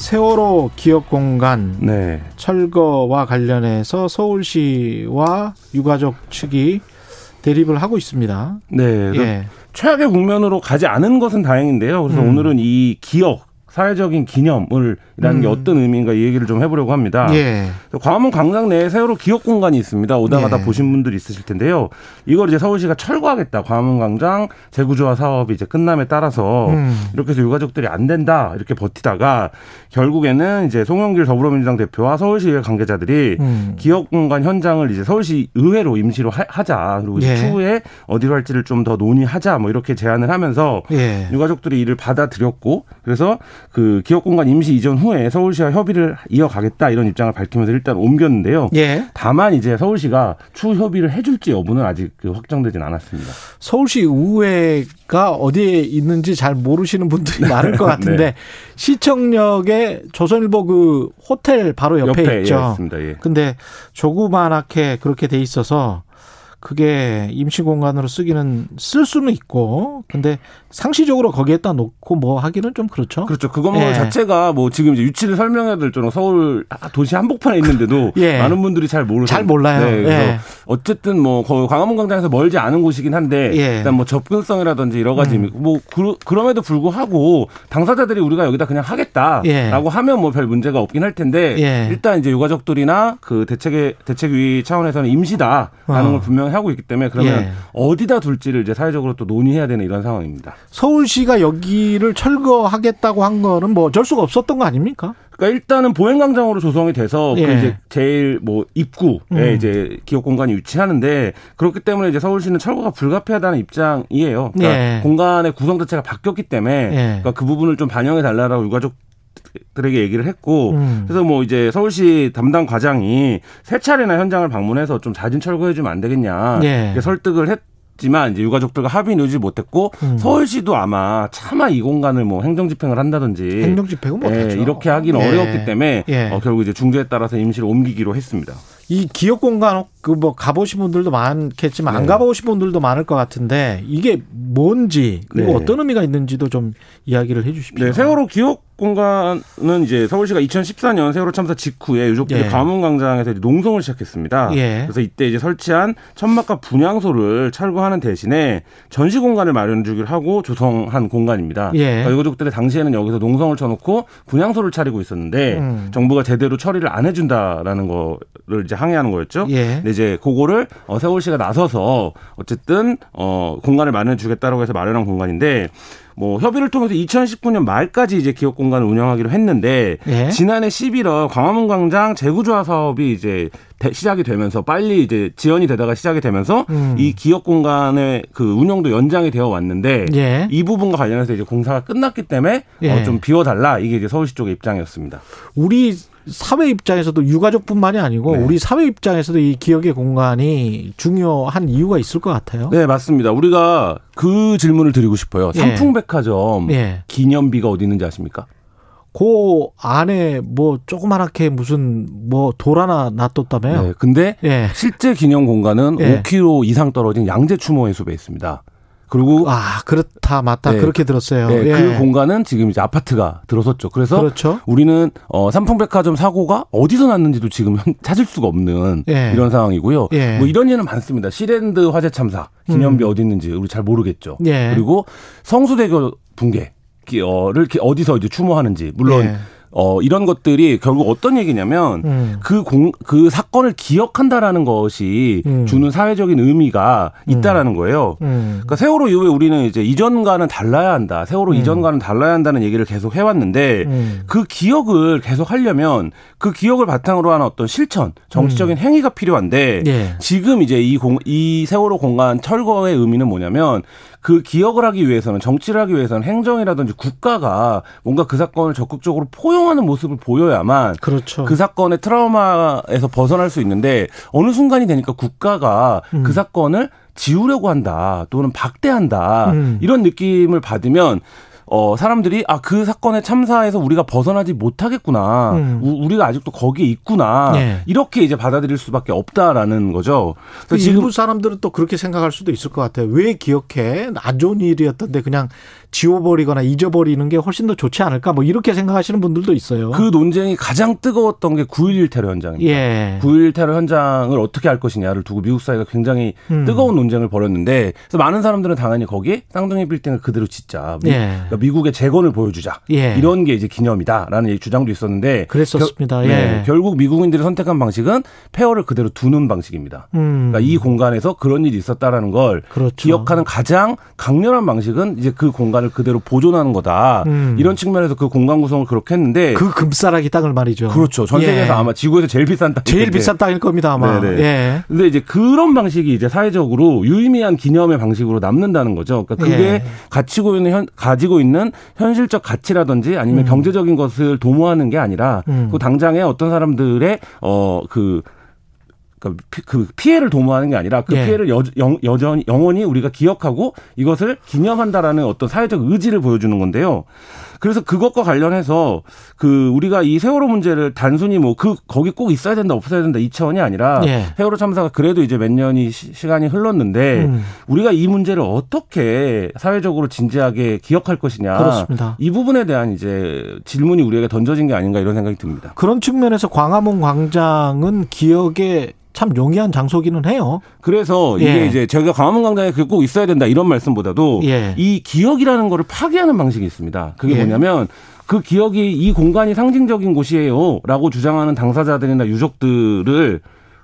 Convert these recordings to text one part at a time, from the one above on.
세월호 기업 공간 네. 철거와 관련해서 서울시와 유가족 측이 대립을 하고 있습니다. 네. 예. 최악의 국면으로 가지 않은 것은 다행인데요. 그래서 음. 오늘은 이 기억, 사회적인 기념을 이라는 게 음. 어떤 의미인가 이 얘기를 좀 해보려고 합니다. 예. 광화문 광장 내에 세월호 기억 공간이 있습니다. 오다 가다 예. 보신 분들이 있으실 텐데요. 이걸 이제 서울시가 철거하겠다. 광화문 광장 재구조화 사업이 이제 끝남에 따라서 음. 이렇게 해서 유가족들이 안 된다 이렇게 버티다가 결국에는 이제 송영길 더불어민주당 대표와 서울시의 관계자들이 음. 기업 공간 현장을 이제 서울시 의회로 임시로 하- 하자 그리고 예. 추후에 어디로 할지를 좀 더 논의하자 뭐 이렇게 제안을 하면서 예. 유가족들이 이를 받아들였고 그래서 그 기업 공간 임시 이전 후에 서울시와 협의를 이어가겠다 이런 입장을 밝히면서 일단 옮겼는데요. 예. 다만 이제 서울시가 추후 협의를 해줄지 여부는 아직 그 확정되진 않았습니다. 서울시 의회가 어디에 있는지 잘 모르시는 분들이 많을 것 같은데 네. 시청역에 조선일보 그 호텔 바로 옆에, 옆에 있죠. 예, 있습니다. 예. 근데 조그만하게 그렇게 돼 있어서 그게 임시 공간으로 쓰기는 쓸 수는 있고 근데 상시적으로 거기에다 놓고 뭐 하기는 좀 그렇죠. 그렇죠. 그 건물 예. 자체가 뭐 지금 이제 위치를 설명해야 될 정도로 서울 도시 한복판에 있는데도 예. 많은 분들이 잘 모르 잘 몰라요. 네, 그래서 예. 어쨌든 뭐 거의 광화문 광장에서 멀지 않은 곳이긴 한데 예. 음. 일단 뭐 접근성이라든지 여러 가지 뭐 그, 그럼에도 불구하고 당사자들이 우리가 여기다 그냥 하겠다라고 예. 하면 뭐 별 문제가 없긴 할 텐데 예. 일단 이제 유가족들이나 그 대책의 대책위 차원에서는 임시다라는 어. 걸 분명히 하고 있기 때문에 그러면 예. 어디다 둘지를 이제 사회적으로 또 논의해야 되는 이런 상황입니다. 서울시가 여기를 철거하겠다고 한 거는 뭐 어쩔 수가 없었던 거 아닙니까? 그러니까 일단은 보행광장으로 조성이 돼서 그 예. 이제 제일 뭐 입구에 음. 이제 기업 공간이 위치하는데 그렇기 때문에 이제 서울시는 철거가 불가피하다는 입장이에요. 그러니까 예. 공간의 구성 자체가 바뀌었기 때문에 예. 그러니까 그 부분을 좀 반영해 달라라고 유가족 들에게 얘기를 했고 음. 그래서 뭐 이제 서울시 담당 과장이 세 차례나 현장을 방문해서 좀 자진 철거해 주면 안 되겠냐 예. 설득을 했 지만 이제 유가족들과 합의는 이루지 못했고 음. 서울시도 아마 차마 이 공간을 뭐 행정 집행을 한다든지 행정 집행은 못하죠. 예, 이렇게 하기는 예. 어려웠기 때문에 예. 어, 결국 이제 중재에 따라서 임시로 옮기기로 했습니다. 이 기업 공간 그 뭐 가보신 분들도 많겠지만 안 네. 가보신 분들도 많을 것 같은데 이게 뭔지 그리고 네. 어떤 의미가 있는지도 좀 이야기를 해주십시오. 네, 세월호 기억 공간은 이제 서울시가 2014년 세월호 참사 직후에 유족들이 예. 광화문광장에서 이제 농성을 시작했습니다. 예. 그래서 이때 이제 설치한 천막과 분향소를 철거하는 대신에 전시 공간을 마련해 주기로 하고 조성한 공간입니다. 예. 그러니까 유족들이 당시에는 여기서 농성을 쳐놓고 분향소를 차리고 있었는데 음. 정부가 제대로 처리를 안 해준다라는 거를 이제 항의하는 거였죠. 예. 이제 그거를 어, 서울시가 나서서 어쨌든 어 공간을 마련해 주겠다라고 해서 마련한 공간인데 뭐 협의를 통해서 2019년 말까지 이제 기업 공간을 운영하기로 했는데 예. 지난해 11월 광화문 광장 재구조화 사업이 이제 대- 시작이 되면서 빨리 이제 지연이 되다가 시작이 되면서 음. 이 기업 공간의 그 운영도 연장이 되어 왔는데 예. 이 부분과 관련해서 이제 공사가 끝났기 때문에 예. 어, 좀 비워달라 이게 이제 서울시 쪽의 입장이었습니다. 우리 사회 입장에서도 유가족뿐만이 아니고 네. 우리 사회 입장에서도 이 기억의 공간이 중요한 이유가 있을 것 같아요. 네 맞습니다. 우리가 그 질문을 드리고 싶어요. 예. 삼풍백화점 예. 기념비가 어디 있는지 아십니까? 그 안에 뭐 조그만하게 무슨 뭐 돌 하나 놔뒀다며요. 네. 근데 예. 실제 기념 공간은 예. 5km 이상 떨어진 양재 추모 해수부에 있습니다. 그리고 아 그렇다 맞다 네. 그렇게 들었어요. 네, 예. 그 공간은 지금 이제 아파트가 들어섰죠. 그래서 그렇죠. 우리는 어 삼풍백화점 사고가 어디서 났는지도 지금 현- 찾을 수가 없는 예. 이런 상황이고요. 예. 뭐 이런 예는 많습니다. 시랜드 화재 참사 기념비 음. 어디 있는지 우리 잘 모르겠죠. 예. 그리고 성수대교 붕괴를 어디서 이제 추모하는지 물론 예. 어 이런 것들이 결국 어떤 얘기냐면 음. 그 공 그 사건을 기억한다라는 것이 음. 주는 사회적인 의미가 있다라는 거예요. 음. 그러니까 세월호 이후에 우리는 이제 이전과는 달라야 한다. 세월호 이전과는 달라야 한다는 얘기를 계속 해왔는데 음. 그 기억을 계속 하려면 그 기억을 바탕으로 하는 어떤 실천, 정치적인 음. 행위가 필요한데 예. 지금 이제 이, 공, 이 세월호 공간 철거의 의미는 뭐냐면 그 기억을 하기 위해서는 정치를 하기 위해서는 행정이라든지 국가가 뭔가 그 사건을 적극적으로 포용하는 모습을 보여야만 그렇죠. 그 사건의 트라우마에서 벗어날 수 있는데 어느 순간이 되니까 국가가 음. 그 사건을 지우려고 한다 또는 박대한다 음. 이런 느낌을 받으면 어 사람들이 아 그 사건에 참사해서 우리가 벗어나지 못하겠구나 음. 우, 리가 아직도 거기에 있구나 예. 이렇게 이제 받아들일 수밖에 없다라는 거죠. 그 지금 일부 사람들은 또 그렇게 생각할 수도 있을 것 같아요. 왜 기억해? 안 좋은 일이었던데 그냥 지워버리거나 잊어버리는 게 훨씬 더 좋지 않을까? 뭐 이렇게 생각하시는 분들도 있어요. 그 논쟁이 가장 뜨거웠던 게 9.11 테러 현장입니다. 예. 9.11 테러 현장을 어떻게 할 것이냐를 두고 미국 사회가 굉장히 음. 뜨거운 논쟁을 벌였는데 그래서 많은 사람들은 당연히 거기에 쌍둥이 빌딩을 그대로 짓자. 미, 예. 그러니까 미국의 재건을 보여주자. 예. 이런 게 이제 기념이다라는 주장도 있었는데 그랬었습니다. 결, 예. 네, 결국 미국인들이 선택한 방식은 폐허를 그대로 두는 방식입니다. 음. 그러니까 이 공간에서 그런 일이 있었다라는 걸 그렇죠. 기억하는 가장 강렬한 방식은 이제 그 공간 을 그대로 보존하는 거다. 음. 이런 측면에서 그 공간 구성을 그렇게 했는데 그 금싸라기 땅을 말이죠. 그렇죠. 전 예. 세계에서 아마 지구에서 제일 비싼 땅 제일 비싼 땅일 겁니다 아마. 네네. 예. 근데 이제 그런 방식이 이제 사회적으로 유의미한 기념의 방식으로 남는다는 거죠. 그러니까 그게 예. 가지고 있는 현, 가지고 있는 현실적 가치라든지 아니면 음. 경제적인 것을 도모하는 게 아니라 음. 그 당장에 어떤 사람들의 어그 그, 피, 그 피해를 도모하는 게 아니라 그 예. 피해를 여, 영, 여전 영원히 우리가 기억하고 이것을 기념한다라는 어떤 사회적 의지를 보여주는 건데요. 그래서 그것과 관련해서 그 우리가 이 세월호 문제를 단순히 뭐 그 거기 꼭 있어야 된다 없어야 된다 이 차원이 아니라 예. 세월호 참사가 그래도 이제 몇 년이 시, 간이 흘렀는데 음. 우리가 이 문제를 어떻게 사회적으로 진지하게 기억할 것이냐 그렇습니다. 이 부분에 대한 이제 질문이 우리에게 던져진 게 아닌가 이런 생각이 듭니다. 그런 측면에서 광화문 광장은 기억에 참 용이한 장소기는 해요. 그래서 이게 예. 이제 저희가 광화문 광장에 그게 꼭 있어야 된다 이런 말씀보다도 예. 이 기억이라는 거를 파괴하는 방식이 있습니다. 그게 예. 뭐냐면 그 기억이 이 공간이 상징적인 곳이에요라고 주장하는 당사자들이나 유족들을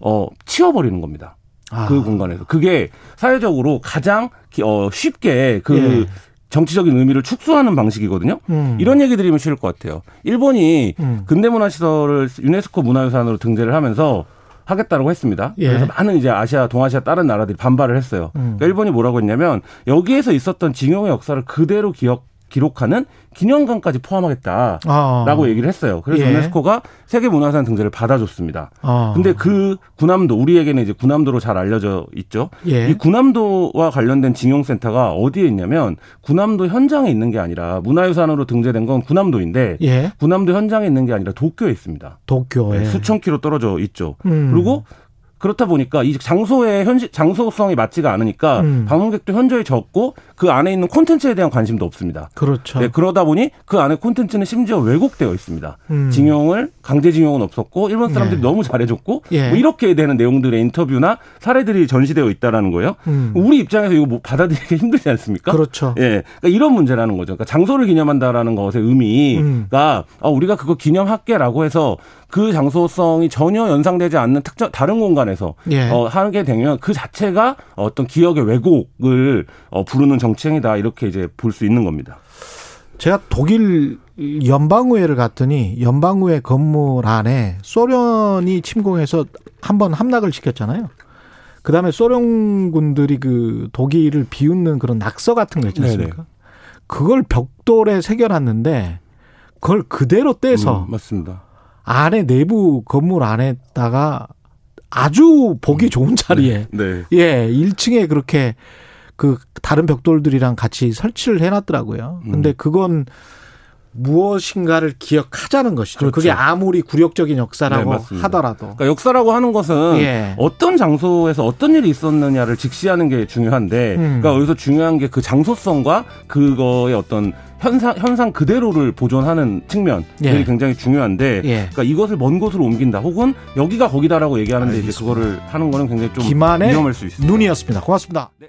어 치워버리는 겁니다. 아. 그 공간에서 그게 사회적으로 가장 기- 어 쉽게 그 예. 정치적인 의미를 축소하는 방식이거든요. 음. 이런 얘기 드리면 쉬울 것 같아요. 일본이 음. 근대문화 시설을 유네스코 문화유산으로 등재를 하면서 하겠다고 했습니다. 예. 그래서 많은 이제 아시아, 동아시아 다른 나라들이 반발을 했어요. 음. 그러니까 일본이 뭐라고 했냐면 여기에서 있었던 징용의 역사를 그대로 기억 기록하는 기념관까지 포함하겠다라고 아. 얘기를 했어요. 그래서 예. 유네스코가 세계문화유산 등재를 받아줬습니다. 아. 근데 그 군함도 우리에게는 이제 군함도로 잘 알려져 있죠. 예. 이 군함도와 관련된 징용센터가 어디에 있냐면 군함도 현장에 있는 게 아니라 문화유산으로 등재된 건 군함도인데 예. 군함도 현장에 있는 게 아니라 도쿄에 있습니다. 도쿄에 네, 수천 킬로 떨어져 있죠. 음. 그리고 그렇다 보니까 이 장소의 현실 장소성이 맞지가 않으니까 음. 방문객도 현저히 적고 그 안에 있는 콘텐츠에 대한 관심도 없습니다. 그렇죠. 네, 그러다 보니 그 안에 콘텐츠는 심지어 왜곡되어 있습니다. 음. 징용을 강제 징용은 없었고 일본 사람들이 네. 너무 잘해줬고 예. 뭐 이렇게 되는 내용들의 인터뷰나 사례들이 전시되어 있다라는 거예요. 음. 우리 입장에서 이거 뭐 받아들이기 힘들지 않습니까? 그렇죠. 예, 그러니까 이런 문제라는 거죠. 그러니까 장소를 기념한다라는 것의 의미가 음. 아, 우리가 그거 기념할게라고 해서 그 장소성이 전혀 연상되지 않는 특정 다른 공간에서 예. 어, 하게 되면 그 자체가 어떤 기억의 왜곡을 어, 부르는 정치행위다 이렇게 이제 볼 수 있는 겁니다. 제가 독일 연방의회를 갔더니 연방의회 건물 안에 소련이 침공해서 한 번 함락을 시켰잖아요. 그 다음에 소련군들이 그 독일을 비웃는 그런 낙서 같은 거 있지 않습니까? 그걸 벽돌에 새겨놨는데 그걸 그대로 떼서 음, 맞습니다. 안에 내부 건물 안에다가 아주 보기 좋은 자리에 네. 예, 1층에 그렇게 그 다른 벽돌들이랑 같이 설치를 해놨더라고요. 음. 근데 그건 무엇인가를 기억하자는 것이죠. 그렇죠. 그게 아무리 굴욕적인 네, 역사라고 맞습니다. 하더라도. 그러니까 역사라고 하는 것은 예. 어떤 장소에서 어떤 일이 있었느냐를 직시하는 게 중요한데, 음. 그러니까 여기서 중요한 게 그 장소성과 그거의 어떤 현상 현상 그대로를 보존하는 측면들이 예. 굉장히 중요한데, 예. 그러니까 이것을 먼 곳으로 옮긴다, 혹은 여기가 거기다라고 얘기하는데 이제 그거를 하는 거는 굉장히 좀 위험할 수 있습니다. 눈이었습니다. 고맙습니다. 네.